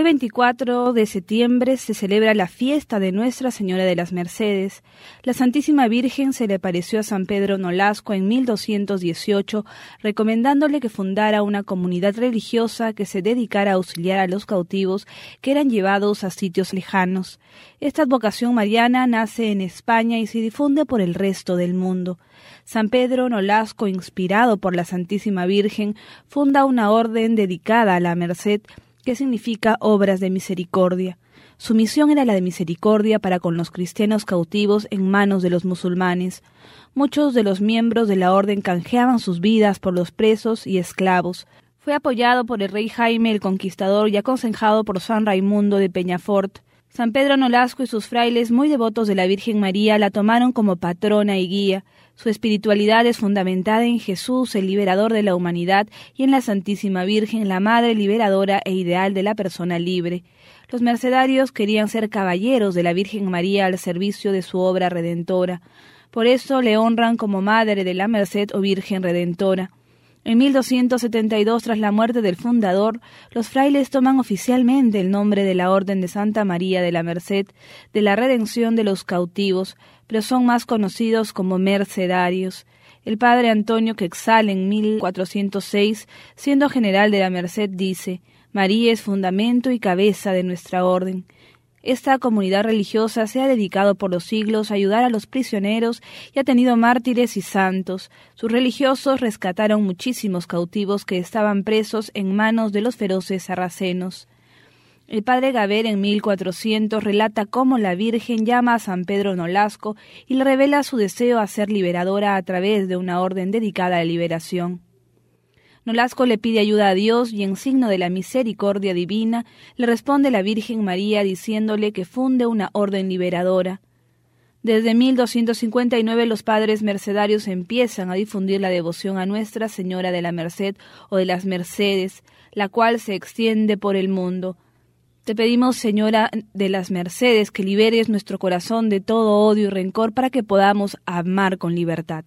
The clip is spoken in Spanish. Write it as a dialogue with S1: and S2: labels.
S1: Hoy 24 de septiembre se celebra la fiesta de Nuestra Señora de las Mercedes. La Santísima Virgen se le apareció a San Pedro Nolasco en 1218, recomendándole que fundara una comunidad religiosa que se dedicara a auxiliar a los cautivos que eran llevados a sitios lejanos. Esta advocación mariana nace en España y se difunde por el resto del mundo. San Pedro Nolasco, inspirado por la Santísima Virgen, funda una orden dedicada a la Merced que significa obras de misericordia. Su misión era la de misericordia para con los cristianos cautivos en manos de los musulmanes. Muchos de los miembros de la orden canjeaban sus vidas por los presos y esclavos. Fue apoyado por el rey Jaime el Conquistador y aconsejado por San Raimundo de Peñafort. San Pedro Nolasco y sus frailes, muy devotos de la Virgen María, la tomaron como patrona y guía. Su espiritualidad es fundamentada en Jesús, el liberador de la humanidad, y en la Santísima Virgen, la madre liberadora e ideal de la persona libre. Los mercedarios querían ser caballeros de la Virgen María al servicio de su obra redentora. Por eso le honran como Madre de la Merced o Virgen Redentora. En 1272, tras la muerte del fundador, los frailes toman oficialmente el nombre de la Orden de Santa María de la Merced, de la redención de los cautivos, pero son más conocidos como mercedarios. El padre Antonio Quexal en 1406, siendo general de la Merced, dice, María es fundamento y cabeza de nuestra orden. Esta comunidad religiosa se ha dedicado por los siglos a ayudar a los prisioneros y ha tenido mártires y santos. Sus religiosos rescataron muchísimos cautivos que estaban presos en manos de los feroces sarracenos. El padre Gaber en 1400 relata cómo la Virgen llama a San Pedro Nolasco y le revela su deseo a ser liberadora a través de una orden dedicada a la liberación. Nolasco le pide ayuda a Dios y en signo de la misericordia divina le responde la Virgen María diciéndole que funde una orden liberadora. Desde 1259 los padres mercedarios empiezan a difundir la devoción a Nuestra Señora de la Merced o de las Mercedes, la cual se extiende por el mundo. Te pedimos, Señora de las Mercedes, que liberes nuestro corazón de todo odio y rencor para que podamos amar con libertad.